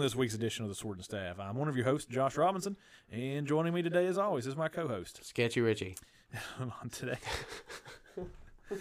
Welcome to this week's edition of the Sword and Staff. I'm one of your hosts, Josh Robinson, and joining me today, as always, is my co-host. Sketchy Richie. On today,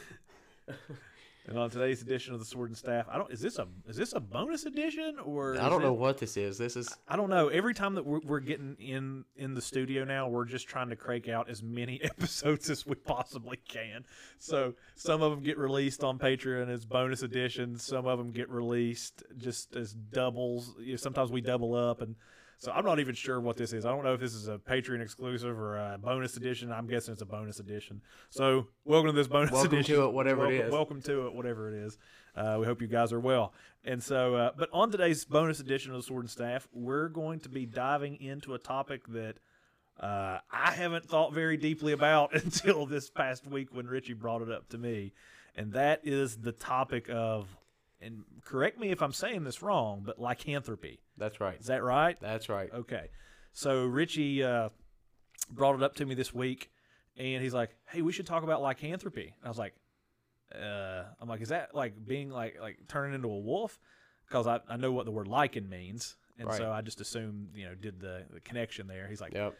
and on today's edition of the Sword and Staff, I don't. Is this a is this a bonus edition or? I don't it- know what this is. This is I don't know. Every time that we're, we're getting in in the studio now, we're just trying to crank out as many episodes as we possibly can. So some of them get released on Patreon as bonus editions. Some of them get released just as doubles. You know, sometimes we double up, and so I'm not even sure what this is. I don't know if this is a Patreon exclusive or a bonus edition. I'm guessing it's a bonus edition. So welcome to this bonus edition. Welcome to it, whatever it welcome, is. Welcome to it, whatever it is. Uh, we hope you guys are well. And so, uh, but on today's bonus edition of the Sword and Staff, we're going to be diving into a topic that uh, I haven't thought very deeply about until this past week when Richie brought it up to me. And that is the topic of, and correct me if I'm saying this wrong, but lycanthropy. that's right. Is that right? That's right. Okay. So Richie uh, brought it up to me this week, and he's like, "Hey, we should talk about lycanthropy." And I was like, uh, "I'm like, is that like being like like turning into a wolf?" Because I, I know what the word lycan means, and Right. so I just assumed you know did the, the connection there. He's like, Yep.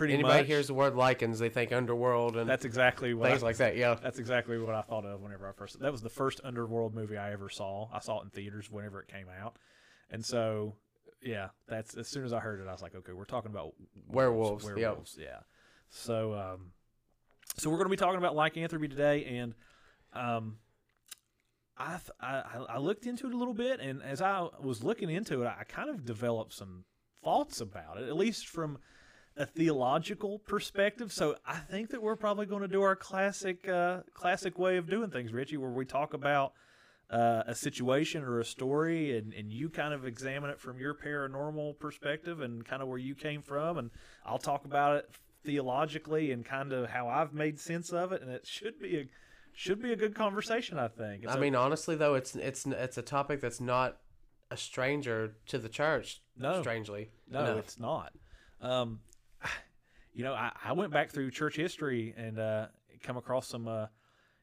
"Pretty Anybody much." hears the word lycans, they think underworld and that's exactly what things I, like that. Yeah. that's exactly what I thought of whenever I first. That was the first underworld movie I ever saw. I saw it in theaters whenever it came out, and so yeah, that's as soon as I heard it, I was like, okay, we're talking about Werewolves, yep. Werewolves, yeah. So, um, so we're going to be talking about lycanthropy today, and um, I, th- I- I looked into it a little bit, and as I was looking into it, I kind of developed some thoughts about it, at least from a theological perspective. So I think that we're probably going to do our classic uh, classic way of doing things, Richie, where we talk about uh, a situation or a story, and, and you kind of examine it from your paranormal perspective and kind of where you came from, and I'll talk about it theologically and kind of how I've made sense of it, and it should be a should be a good conversation, I think. I mean, honestly though, it's it's it's a topic that's not a stranger to the church. No. Strangely. No, enough. it's not. Um, you know, I, I went back through church history and uh, come across some, uh,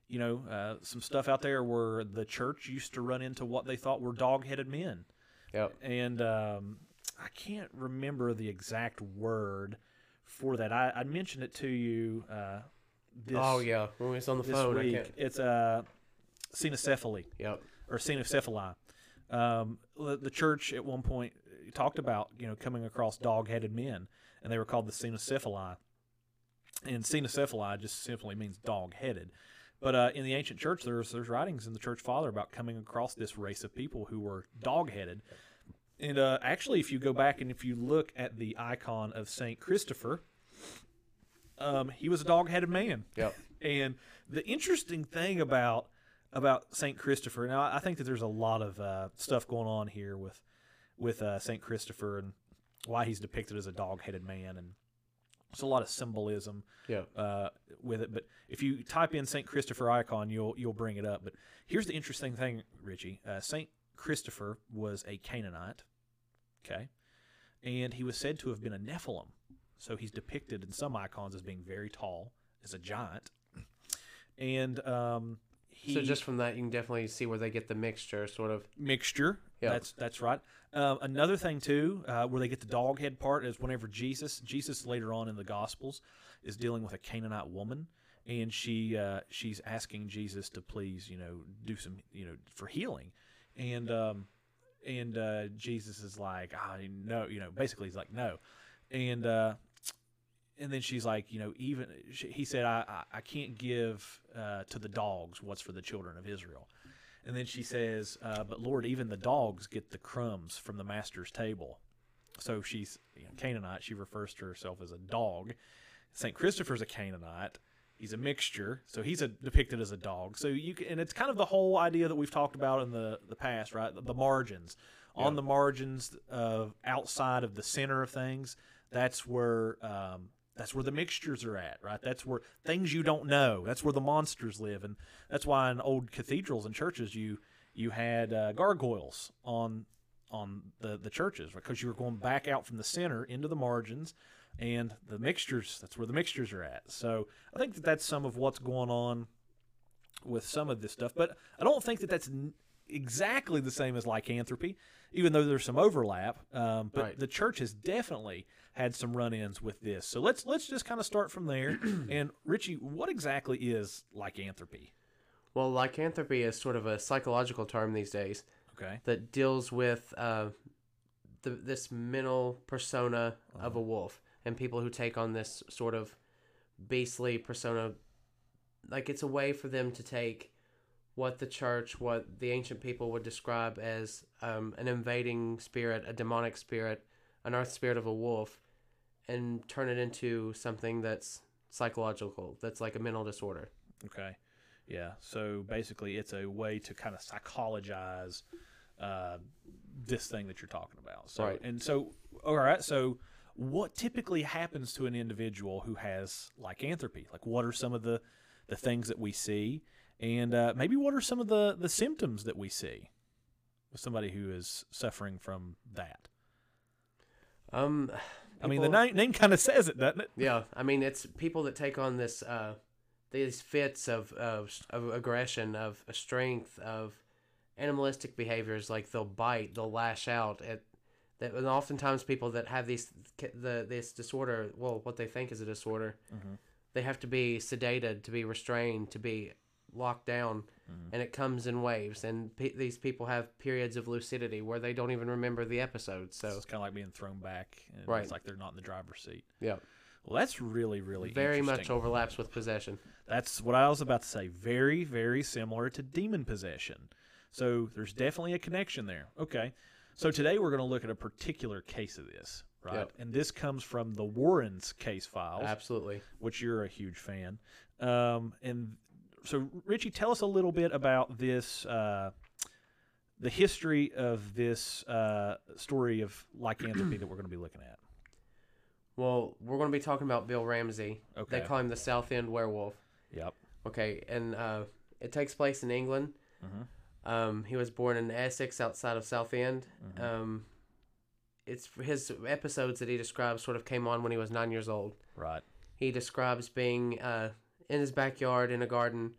you know, uh, some stuff out there where the church used to run into what they thought were dog-headed men, Yep. and um, I can't remember the exact word for that. I, I mentioned it to you. Uh, this, oh yeah. When we was on the phone, I week. can't. It's uh, cynocephaly Yep. or cynocephali. Um, the, the church at one point talked about you know coming across dog-headed men, and they were called the cynocephali. And cynocephali just simply means dog-headed. But uh, in the ancient church, there's there's writings in the church father about coming across this race of people who were dog-headed. And uh, actually, if you go back and if you look at the icon of Saint Christopher, um, he was a dog-headed man. Yep. And the interesting thing about about Saint Christopher, now I think that there's a lot of uh, stuff going on here with with uh, Saint Christopher and why he's depicted as a dog-headed man, and it's a lot of symbolism Yep. uh, with it. But if you type in Saint Christopher icon, you'll you'll bring it up. But here's the interesting thing, Richie. Uh, Saint Christopher was a Canaanite, okay, and he was said to have been a Nephilim. So he's depicted in some icons as being very tall, as a giant, and um, he so just from that, you can definitely see where they get the mixture, sort of. mixture. Yeah. That's that's right. Um, another thing too, uh, where they get the dog head part is whenever Jesus, Jesus later on in the Gospels, is dealing with a Canaanite woman, and she uh, she's asking Jesus to please, you know, do some, you know, for healing, and um, and uh, Jesus is like, ah, no, you know, basically he's like, no, and uh, and then she's like, you know, even she, he said, I, I I can't give uh, to the dogs what's for the children of Israel. And then she says, uh, "But Lord, even the dogs get the crumbs from the master's table." So she's you know, Canaanite. She refers to herself as a dog. Saint Christopher's a Canaanite. He's a mixture, so he's a, depicted as a dog. So you can, and it's kind of the whole idea that we've talked about in the the past, right? The, the margins, on the margins of outside of the center of things. That's where um, that's where the mixtures are at, right? That's where things you don't know. That's where the monsters live, and that's why in old cathedrals and churches you you had uh, gargoyles on on the the churches because you were going back out from the center into the margins and the mixtures that's where the mixtures are at so i think that that's some of what's going on with some of this stuff but i don't think that that's exactly the same as lycanthropy, even though there's some overlap. Um, but Right. the church has definitely had some run-ins with this. So let's let's just kind of start from there. and Richie, what exactly is lycanthropy? Well, lycanthropy is sort of a psychological term these days Okay. that deals with uh, the, this mental persona of a wolf and people who take on this sort of beastly persona. Like it's a way for them to take what the church, what the ancient people would describe as um, an invading spirit, a demonic spirit, an earth spirit of a wolf, and turn it into something that's psychological, that's like a mental disorder. Okay. Yeah. So basically, it's a way to kind of psychologize uh, this thing that you're talking about. So, Right. And so, all right. So, what typically happens to an individual who has lycanthropy? Like, what are some of the the things that we see, and uh, maybe what are some of the the symptoms that we see with somebody who is suffering from that? Um, I mean, the name, name kind of says it, doesn't it? Yeah, I mean it's people that take on this uh these fits of of, of aggression, of strength, of animalistic behaviors like they'll bite, they'll lash out at that and oftentimes people that have these the this disorder, well what they think is a disorder, they have to be sedated, to be restrained, to be locked down and it comes in waves and pe- these people have periods of lucidity where they don't even remember the episode. So It's kind of like being thrown back. And Right. It's like they're not in the driver's seat. yeah, Well, that's really, really very much overlaps with possession. That's what I was about to say. Very, very similar to demon possession. So there's definitely a connection there. Okay. So today we're going to look at a particular case of this, right? Yep. And this comes from the Warrens case files, Absolutely. which you're a huge fan. Um, and so, Richie, tell us a little bit about this. Uh, the history of this uh, story of lycanthropy that we're going to be looking at. Well, we're going to be talking about Bill Ramsey. Okay. They call him the Southend Werewolf. Yep. Okay, and uh, it takes place in England. Mhm. Um, he was born in Essex, outside of Southend. Mm-hmm. Um, it's his episodes that he describes sort of came on when he was nine years old. Right. He describes being uh, in his backyard in a garden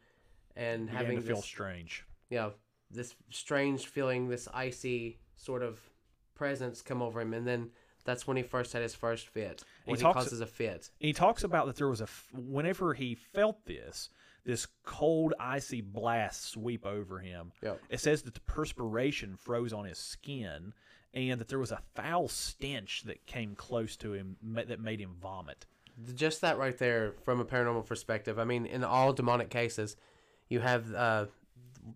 and having to feel strange. yeah, this strange feeling, this icy sort of presence come over him, and then that's when he first had his first fit. He he, talks- causes a fit. he talks about that there was a whenever he felt this this cold icy blast sweep over him Yep. it says that the perspiration froze on his skin and that there was a foul stench that came close to him that made him vomit just that right there from a paranormal perspective. I mean in all demonic cases you have uh,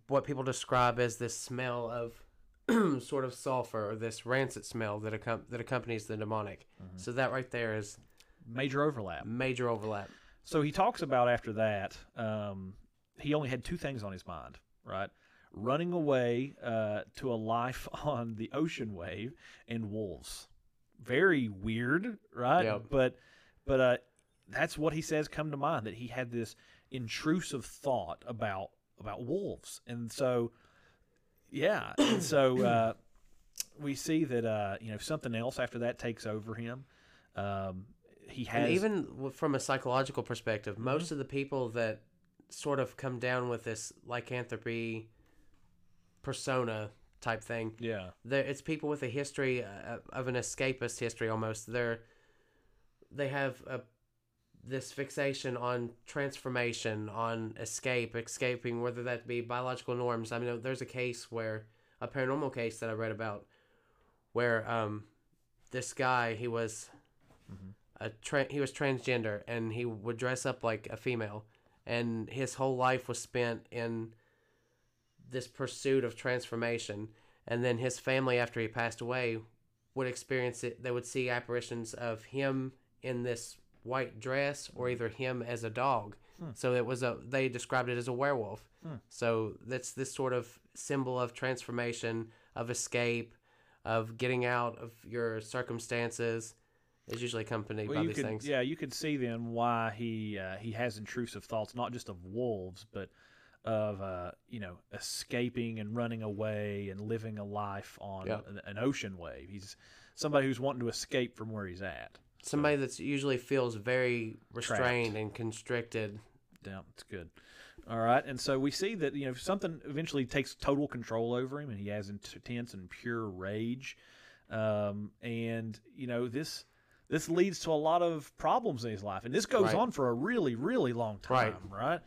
what people describe as this smell of sort of sulfur or this rancid smell that, accom- that accompanies the demonic. So that right there is major overlap. Major overlap. So he talks about after that um, he only had two things on his mind right? Running away uh, to a life on the ocean wave and wolves. Very weird right? Yeah. but but uh, that's what he says come to mind that he had this intrusive thought about about wolves. And so yeah and so uh, we see that uh, you know something else after that takes over him um, he has and even from a psychological perspective most of the people that sort of come down with this lycanthropy persona type thing yeah. it's people with a history uh, of an escapist history almost. They're they have a this fixation on transformation on escape escaping whether that be biological norms. I mean there's a case where a paranormal case that i read about where um this guy he was a tra- he was transgender and he would dress up like a female and his whole life was spent in this pursuit of transformation. And then his family after he passed away would experience it they would see apparitions of him in this white dress or either him as a dog so it was a they described it as a werewolf so that's this sort of symbol of transformation of escape of getting out of your circumstances is usually accompanied Well, by you these could, things yeah, you could see then why he uh, he has intrusive thoughts, not just of wolves, but of uh, you know escaping and running away and living a life on Yeah. an, an ocean wave. He's somebody who's wanting to escape from where he's at. Somebody that's usually feels very restrained and constricted Yeah, it's good. All right, and so we see that you know something eventually takes total control over him, and he has intense and pure rage, um, and you know this this leads to a lot of problems in his life, and this goes Right. on for a really really long time, right?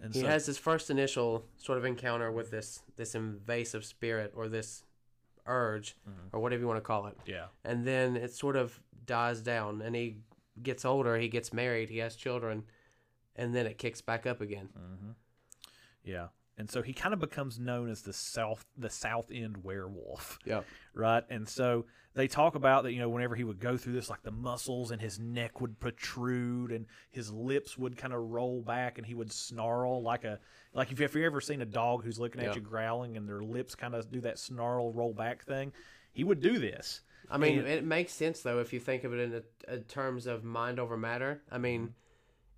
And He so, has his first initial sort of encounter with this this invasive spirit or this urge Mm-hmm. or whatever you want to call it. yeah, And then it sort of dies down and he gets older, he gets married, he has children, and then it kicks back up again. Mm-hmm. yeah, and so he kind of becomes known as the south the Southend werewolf. Yeah. right? And so they talk about that, you know, whenever he would go through this, like the muscles and his neck would protrude and his lips would kind of roll back and he would snarl like a, like if you've ever seen a dog who's looking at Yeah. you growling and their lips kind of do that snarl roll back thing, he would do this. I mean, And- it makes sense though if you think of it in, a, in terms of mind over matter. I mean,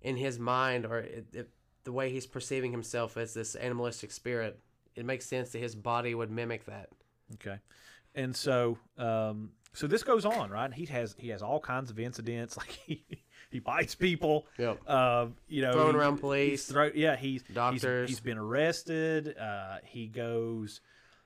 in his mind or it, it, the way he's perceiving himself as this animalistic spirit, it makes sense that his body would mimic that. Okay. And so, um, so this goes on, right? He has he has all kinds of incidents, like he he bites people. Yep. Uh, you know, Throwing he- around he's police, throw, yeah, he's doctors. He's, he's been arrested. Uh, he goes.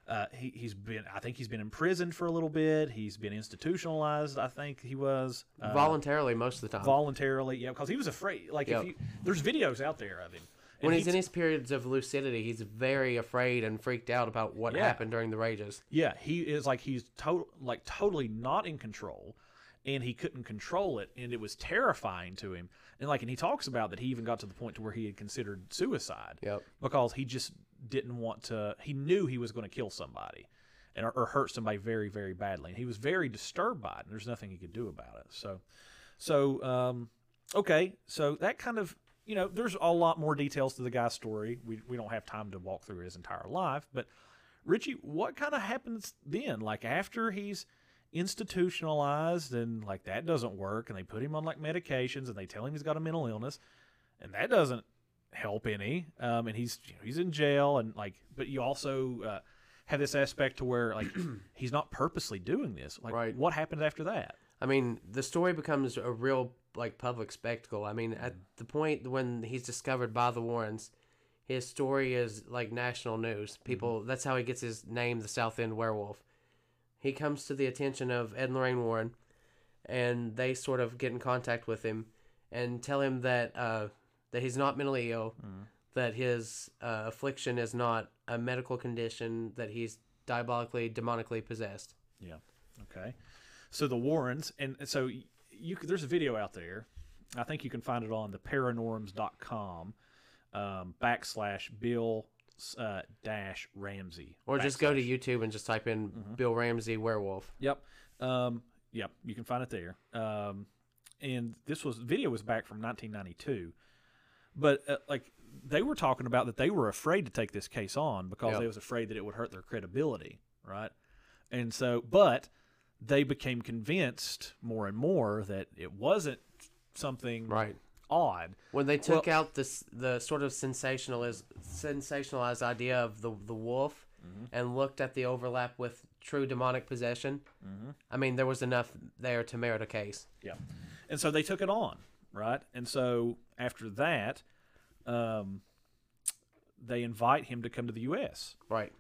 Uh, he, he's been. I think he's been imprisoned for a little bit. He's been institutionalized. I think he was uh, voluntarily most of the time. voluntarily. Yeah, because he was afraid. Like Yep. if you, there's videos out there of him. When he's he- in his periods of lucidity, he's very afraid and freaked out about what Yeah. happened during the rages. Yeah, he is like he's total like totally not in control and he couldn't control it and it was terrifying to him. And like and he talks about that he even got to the point to where he had considered suicide Yep. because he just didn't want to he knew he was going to kill somebody and or, or hurt somebody very very badly. And he was very disturbed by it and there's nothing he could do about it. So so um okay, so that kind of you know, there's a lot more details to the guy's story. We we don't have time to walk through his entire life, but Richie, what kind of happens then? Like after he's institutionalized and like that doesn't work, and they put him on like medications and they tell him he's got a mental illness, and that doesn't help any. Um, and he's you know, he's in jail and like, but you also uh, have this aspect to where like he's not purposely doing this. Like, Right. what happens after that? I mean, the story becomes a real like public spectacle. I mean, at the point when he's discovered by the Warrens, his story is like national news. People, that's how he gets his name, the Southend Werewolf. He comes to the attention of Ed and Lorraine Warren, and they sort of get in contact with him and tell him that uh, that he's not mentally ill, that his uh, affliction is not a medical condition, that he's diabolically, demonically possessed. Yeah. Okay. So the Warrens, and so you there's a video out there. I think you can find it on the paranorms.com um, backslash Bill uh, dash Ramsey. Or just go to. YouTube and just type in Bill Ramsey werewolf. Yep. Um, yep. You can find it there. Um, and this was video was back from 1992, but uh, like they were talking about that they were afraid to take this case on because Yep. they was afraid that it would hurt their credibility, right? And so, but they became convinced more and more that it wasn't something Right. odd. When they took out this the sort of sensationalized sensationalized idea of the the wolf and looked at the overlap with true demonic possession, I mean there was enough there to merit a case. Yeah. And so they took it on, right? And so after that, um, they invite him to come to the U.S., Right.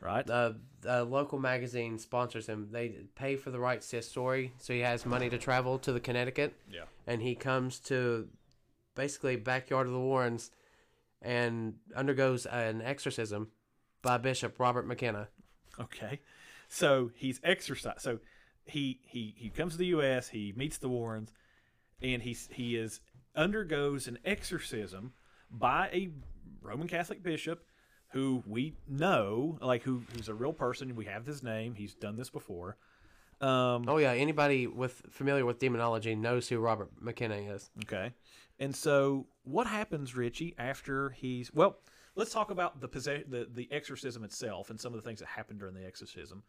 right? The the local magazine sponsors him. They pay for the rights to his story, so he has money to travel to the Connecticut. Yeah. and he comes to basically backyard of the Warrens and undergoes an exorcism by Bishop Robert McKenna. Okay. So he's exorcised. So he he he comes to the U.S. He meets the Warrens, and he's he is undergoes an exorcism by a Roman Catholic bishop who we know, like who who's a real person. We have his name. He's done this before. Um, Oh yeah, anybody with familiar with demonology knows who Robert McKenna is. Okay. And so what happens, Richie, after he's well, let's talk about the possess- the the exorcism itself and some of the things that happened during the exorcism.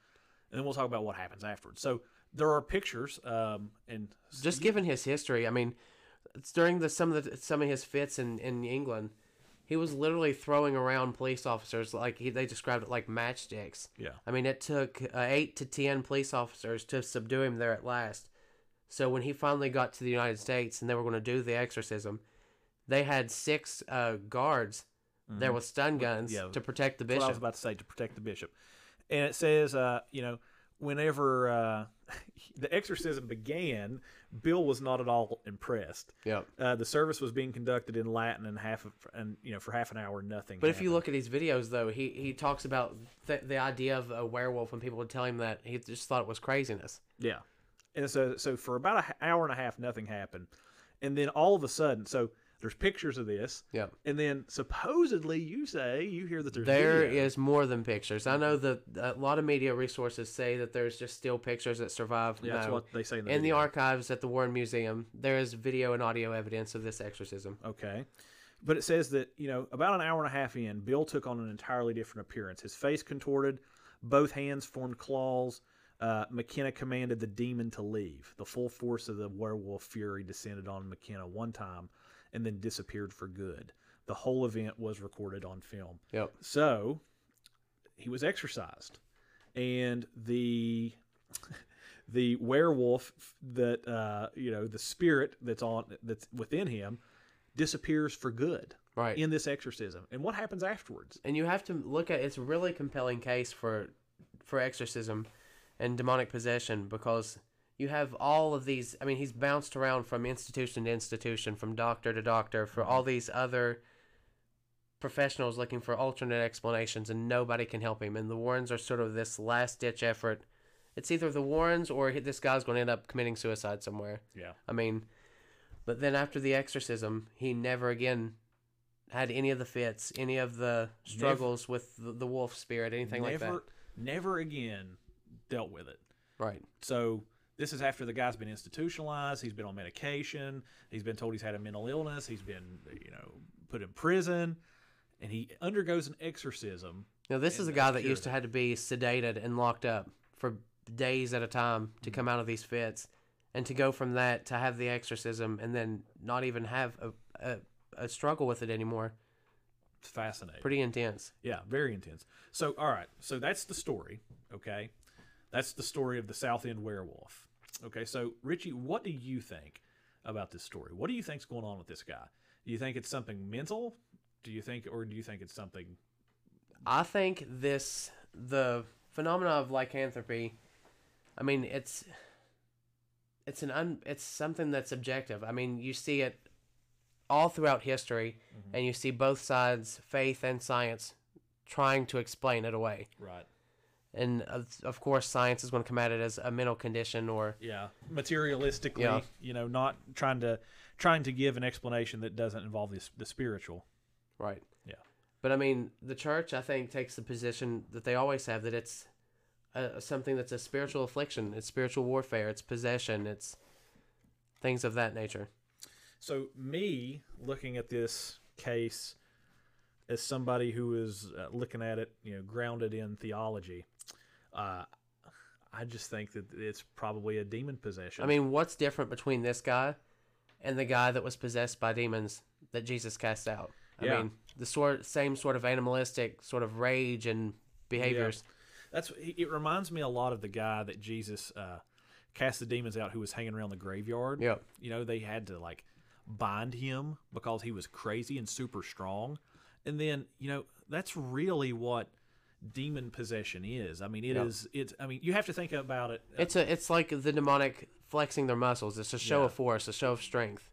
And then we'll talk about what happens afterwards. So there are pictures um and Just given his history, I mean, during the some of the some of his fits in in England, he was literally throwing around police officers like he, they described it like matchsticks. yeah. I mean, it took uh, eight to ten police officers to subdue him there at last. So when he finally got to the United States and they were going to do the exorcism, they had six uh, guards there with stun guns Mm-hmm. yeah, to protect the bishop. what I was about to say to protect the bishop. And it says, uh, you know, whenever uh, the exorcism began, Bill was not at all impressed. Yep. Uh, the service was being conducted in Latin and half of, and you know for half an hour nothing. But if you look at these videos, though, he, he talks about th- the idea of a werewolf, and people would tell him that he just thought it was craziness. Yeah. And so so for about an hour and a half nothing happened. And then all of a sudden, so there's pictures of this. Yep. And then supposedly you say you hear that there's There video. is more than pictures. I know that a lot of media resources say that there's just still pictures that survive. Yeah, that's what they say in the In the archives at the Warren Museum, there is video and audio evidence of this exorcism. Okay. But it says that, you know, about an hour and a half in, Bill took on an entirely different appearance. His face contorted, both hands formed claws. Uh, McKenna commanded the demon to leave. The full force of the werewolf fury descended on McKenna one time and then disappeared for good. The whole event was recorded on film. Yep. So he was exorcised, and the the werewolf that uh, you know the spirit that's on that's within him disappears for good Right. in this exorcism. And what happens afterwards? and you have to look at it's a really compelling case for for exorcism and demonic possession because you have all of these i mean he's bounced around from institution to institution from doctor to doctor for all these other professionals looking for alternate explanations and nobody can help him and the warrens are sort of this last ditch effort it's either the warrens or this guy's going to end up committing suicide somewhere Yeah, I mean, but then after the exorcism, he never again had any of the fits, any of the struggles with the, the wolf spirit, anything like that. never, never again dealt with it. Right. So this is after the guy's been institutionalized. He's been on medication. He's been told he's had a mental illness. He's been, you know, put in prison, and he undergoes an exorcism. Now, this is a guy that used to had to be sedated and locked up for days at a time to mm-hmm. come out of these fits, and to go from that to have the exorcism and then not even have a, a, a struggle with it anymore. It's fascinating. Pretty intense. Yeah, very intense. So, all right. So that's the story. Okay, that's the story of the Southend werewolf. Okay, so Richie, what do you think about this story? What do you think's going on with this guy? Do you think it's something mental? Do you think, or do you think it's something? I think this the phenomena of lycanthropy. I mean, it's it's an un, it's something that's objective. I mean, you see it all throughout history, mm-hmm. and you see both sides, faith and science, trying to explain it away. Right. And of, of course, science is going to come at it as a mental condition or Yeah, materialistically, Yeah. you know, not trying to trying to give an explanation that doesn't involve the, the spiritual. right. Yeah. But I mean, the church, I think, takes the position that they always have that it's a, something that's a spiritual affliction, it's spiritual warfare, it's possession, it's things of that nature. So, me looking at this case as somebody who is uh, looking at it, you know, grounded in theology, uh, I just think that it's probably a demon possession. I mean, what's different between this guy and the guy that was possessed by demons that Jesus cast out? I Yeah. mean, the sort same sort of animalistic sort of rage and behaviors. that's it. Reminds me a lot of the guy that Jesus uh, cast the demons out, who was hanging around the graveyard. Yeah, You know, they had to like bind him because he was crazy and super strong. And then, you know, that's really what demon possession is. I mean, it is. It's. I mean, you have to think about it. It's a it's like the demonic flexing their muscles. It's a show Yeah. of force, a show of strength.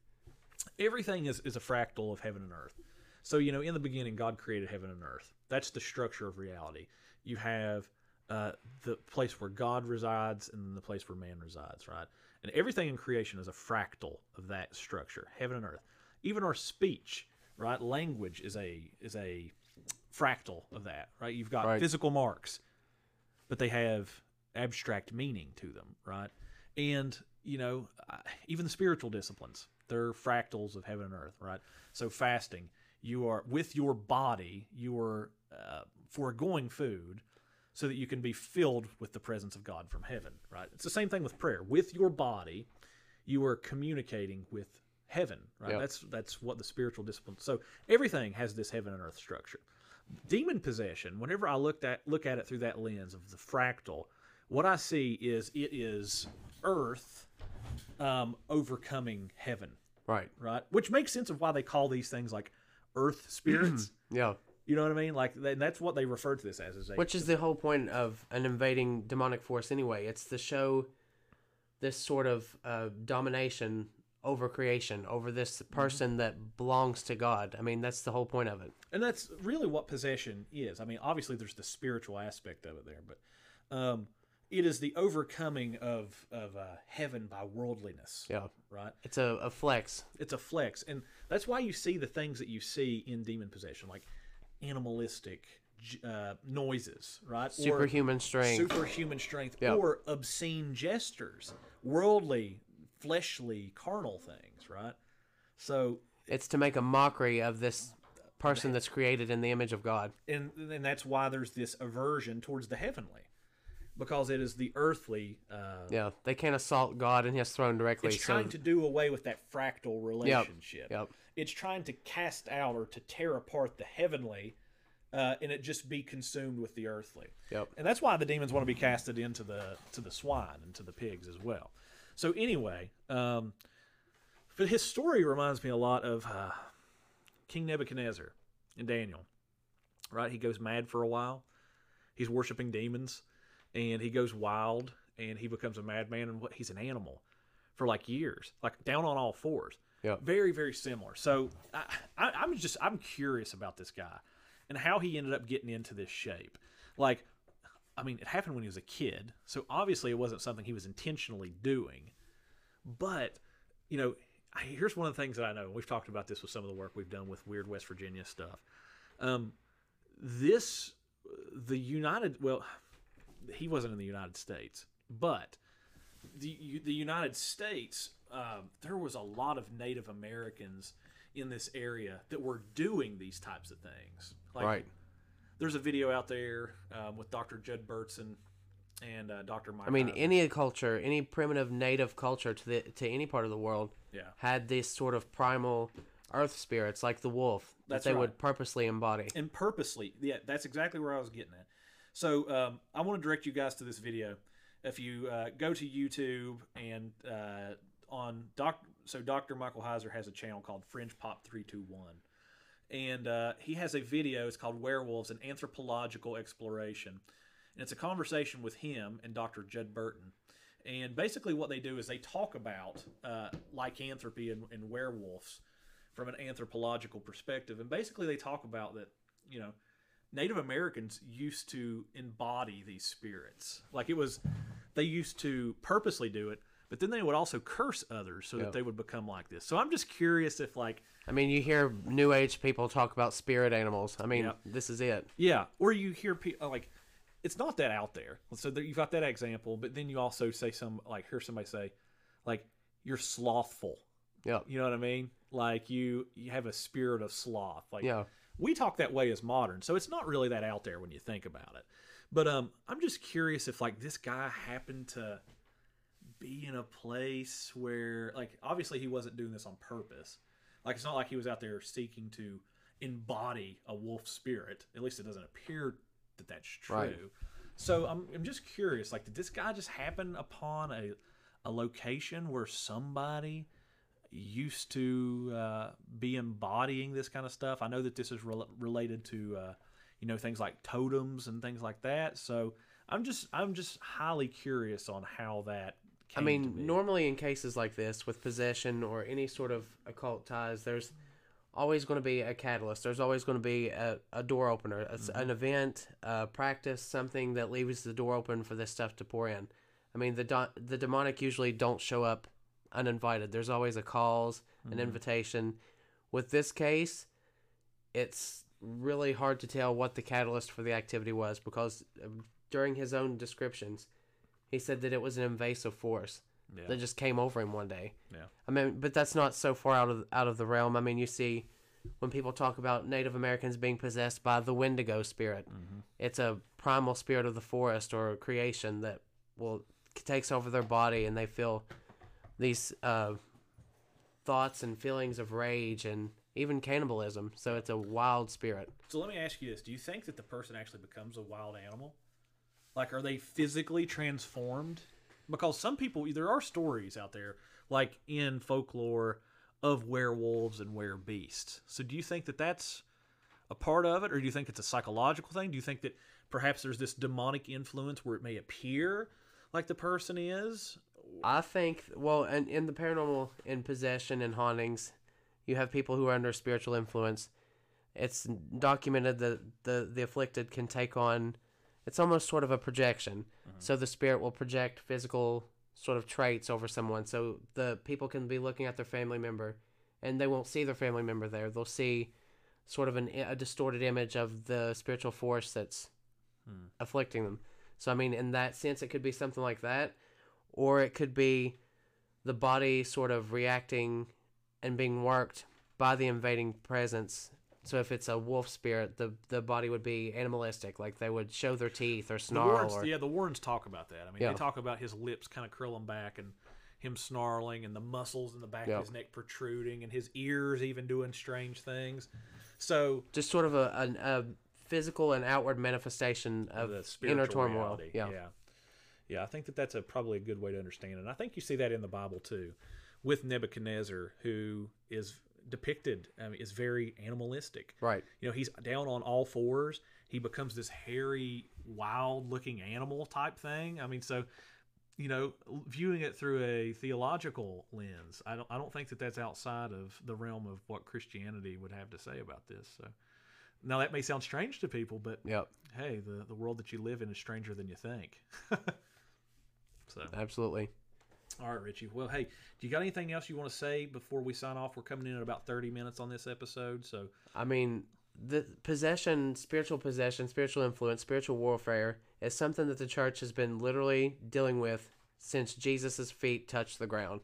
everything is, is a fractal of heaven and earth. So, you know, in the beginning, God created heaven and earth. That's the structure of reality. You have uh, the place where God resides and then the place where man resides, right? And everything in creation is a fractal of that structure, heaven and earth. Even our speech, right? Language is a is a fractal of that, right? You've got Right. physical marks, but they have abstract meaning to them, right? And you know, even the spiritual disciplines, they're fractals of heaven and earth, right? So fasting, you are with your body, you are uh, foregoing food so that you can be filled with the presence of God from heaven, right? It's the same thing with prayer. With your body, you are communicating with heaven, right? Yep. That's that's what the spiritual discipline. So everything has this heaven and earth structure. Demon possession, whenever I looked at look at it through that lens of the fractal, what I see is it is earth um, overcoming heaven, Right. right? Which makes sense of why they call these things like earth spirits. Yeah. you know what I mean? Like that's what they refer to this as. Is a, Which is the whole point of an invading demonic force anyway. It's to show this sort of uh, domination over creation, over this Mm-hmm. person that belongs to God. I mean, that's the whole point of it. and that's really what possession is. I mean, obviously there's the spiritual aspect of it there, but um, it is the overcoming of of uh, heaven by worldliness, Yeah. right? It's a, a flex. It's a flex, and that's why you see the things that you see in demon possession, like animalistic uh, noises, right? Or- Superhuman strength. superhuman strength Yeah. or obscene gestures, worldly, fleshly, carnal things, right? So, it's to make a mockery of this person that's created in the image of God. and and that's why there's this aversion towards the heavenly, because it is the earthly. Uh, Yeah. They can't assault God and his throne directly. It's so trying to do away with that fractal relationship. Yep. It's trying to cast out or to tear apart the heavenly, uh, and it just be consumed with the earthly. Yep. And that's why the demons want to be casted into the to the swine and to the pigs as well. So anyway, um, but his story reminds me a lot of uh, King Nebuchadnezzar and Daniel. Right, he goes mad for a while. He's worshiping demons, and he goes wild, and he becomes a madman, and what he's an animal for like years, like down on all fours. Yeah, Very, very similar. So I, I, I'm just I'm curious about this guy and how he ended up getting into this shape. Like, I mean, it happened when he was a kid, so obviously it wasn't something he was intentionally doing. But you know, here's one of the things that I know. and We've talked about this with some of the work we've done with weird West Virginia stuff. Um, this, the United, well, he wasn't in the United States, but the the United States, um, there was a lot of Native Americans in this area that were doing these types of things. Like, right. There's a video out there um, with Dr. Judd Burton and uh, Dr. Mike. I mean, any culture, any primitive native culture to the to any part of the world yeah, had this sort of primal earth spirits like the wolf that That's they right. would purposely embody. and purposely, yeah, that's exactly where I was getting at. So um, I want to direct you guys to this video. If you uh, go to YouTube and uh, on Doc, so Dr. Michael Heiser has a channel called Fringe Pop Three Two One, and uh, he has a video. It's called Werewolves: An Anthropological Exploration, and it's a conversation with him and Dr. Judd Burton. And basically, what they do is they talk about uh, lycanthropy and, and werewolves from an anthropological perspective. And basically, they talk about that, you know, Native Americans used to embody these spirits. Like it was, they used to purposely do it, but then they would also curse others so Yeah. that they would become like this. So I'm just curious if, like, I mean, you hear New Age people talk about spirit animals. I mean, Yeah. this is it. Yeah, or you hear people like it's not that out there. So there, you've got that example, but then you also say some like hear somebody say like you're slothful. Yeah. You know what I mean? Like you you have a spirit of sloth. Like Yeah. we talk that way as modern, so it's not really that out there when you think about it. But um, I'm just curious if like this guy happened to be in a place where like obviously he wasn't doing this on purpose. Like it's not like he was out there seeking to embody a wolf spirit. At least it doesn't appear that that's true. Right. So I'm I'm just curious. Like, did this guy just happen upon a a location where somebody used to uh, be embodying this kind of stuff? I know that this is rel- related to uh, you know things like totems and things like that. So I'm just I'm just highly curious on how that. I mean, normally in cases like this with possession or any sort of occult ties, there's always going to be a catalyst. There's always going to be a, a door opener, a Mm-hmm. an event, a practice, something that leaves the door open for this stuff to pour in. I mean, the do- the demonic usually don't show up uninvited. There's always a cause, Mm-hmm. an invitation. With this case, it's really hard to tell what the catalyst for the activity was because um, during his own descriptions, he said that it was an invasive force Yeah. that just came over him one day. Yeah. I mean, but that's not so far out of out of the realm. I mean, you see when people talk about Native Americans being possessed by the Wendigo spirit, Mm-hmm. it's a primal spirit of the forest or creation that will takes over their body and they feel these uh, thoughts and feelings of rage and even cannibalism. So it's a wild spirit. So let me ask you this: Do you think that the person actually becomes a wild animal? Like, are they physically transformed? Because some people, there are stories out there, like in folklore, of werewolves and were beasts. So do you think that that's a part of it, or do you think it's a psychological thing? Do you think that perhaps there's this demonic influence where it may appear like the person is? I think, well, and in the paranormal, in possession and hauntings, you have people who are under spiritual influence. It's documented that the the afflicted can take on. It's almost sort of a projection. Mm-hmm. So the spirit will project physical sort of traits over someone. So the people can be looking at their family member, and they won't see their family member there. They'll see sort of an, a distorted image of the spiritual force that's Hmm. afflicting them. So I mean, in that sense, it could be something like that, or it could be the body sort of reacting and being worked by the invading presence. So if it's a wolf spirit, the the body would be animalistic, like they would show their teeth or snarl. The. Warrens, Or, yeah, the Warrens talk about that. I mean, Yeah. they talk about his lips kind of curling back and him snarling and the muscles in the back of his neck protruding and his ears even doing strange things. So just sort of a, an a physical and outward manifestation of the inner turmoil. Yeah. yeah, Yeah, I think that that's a probably a good way to understand it. And I think you see that in the Bible too, with Nebuchadnezzar, who is depicted is very animalistic. Right. You know, he's down on all fours. He becomes this hairy, wild-looking animal type thing. I mean, so you know, viewing it through a theological lens, I don't I don't think that that's outside of the realm of what Christianity would have to say about this. So now that may sound strange to people, but Yep. hey, the, the world that you live in is stranger than you think. so, Absolutely. All right, Richie. Well, hey, do you got anything else you want to say before we sign off? We're coming in at about 30 minutes on this episode. So, I mean, the possession, spiritual possession, spiritual influence, spiritual warfare is something that the church has been literally dealing with since Jesus' feet touched the ground.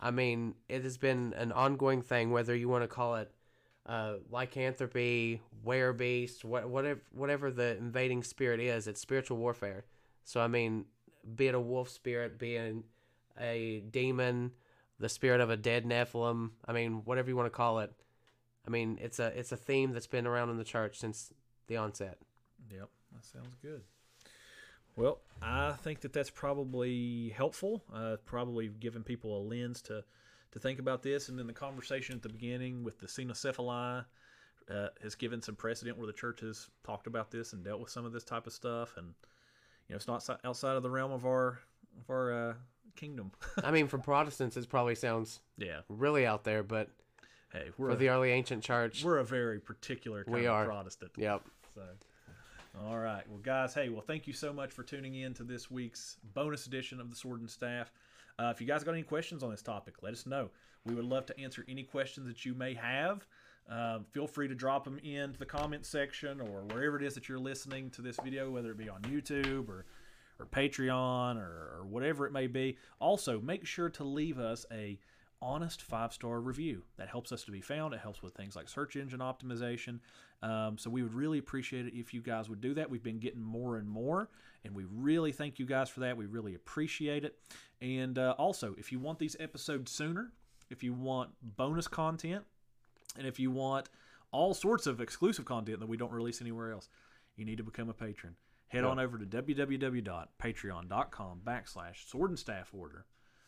I mean, it has been an ongoing thing, whether you want to call it uh, lycanthropy, werebeast, what, whatever, whatever the invading spirit is, it's spiritual warfare. So, I mean, be it a wolf spirit, be it a demon, the spirit of a dead Nephilim, I mean, whatever you want to call it. I mean, it's a it's a theme that's been around in the church since the onset. Yep, that sounds good. Well, I think that that's probably helpful. Uh, probably giving people a lens to to think about this, and then the conversation at the beginning with the cynocephaly uh, has given some precedent where the church has talked about this and dealt with some of this type of stuff, and you know it's not outside of the realm of our of our uh, kingdom. I mean, for Protestants, it probably sounds yeah, really out there, but hey, we're for a, the early ancient church, we're a very particular kind We of are. Protestant. yep. So, all right. Well, guys, hey, well, thank you so much for tuning in to this week's bonus edition of the Sword and Staff. Uh, if you guys got any questions on this topic, let us know. We would love to answer any questions that you may have. Um, feel free to drop them into the comment section or wherever it is that you're listening to this video, whether it be on YouTube or or Patreon or, or whatever it may be. Also, make sure to leave us a honest five star review. That helps us to be found. It helps with things like search engine optimization. Um, so we would really appreciate it if you guys would do that. We've been getting more and more, and we really thank you guys for that. We really appreciate it. And uh, also, if you want these episodes sooner, if you want bonus content, and if you want all sorts of exclusive content that we don't release anywhere else, you need to become a patron. Head Yeah. on over to www.patreon.com backslash sword and staff order.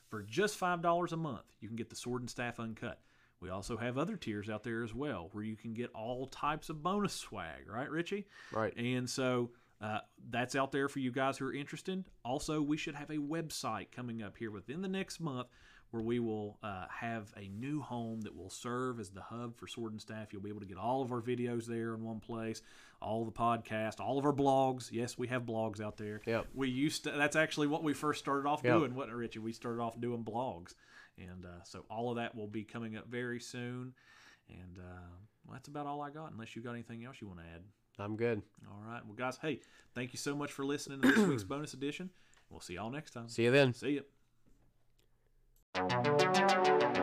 For just $5 a month, you can get the sword and staff uncut. We also have other tiers out there as well where you can get all types of bonus swag, right, Richie? Right. And so uh, that's out there for you guys who are interested. Also, we should have a website coming up here within the next month where we will uh, have a new home that will serve as the hub for Sword and Staff. You'll be able to get all of our videos there in one place, all the podcast, all of our blogs. Yes, we have blogs out there. Yep. We used to. That's actually what we first started off Yep. doing. What Richie? We started off doing blogs, and uh, so all of that will be coming up very soon. And uh, well, that's about all I got. Unless you got anything else you want to add. I'm good. All right. Well, guys, hey, thank you so much for listening to this week's bonus edition. We'll see y'all next time. See you then. See Música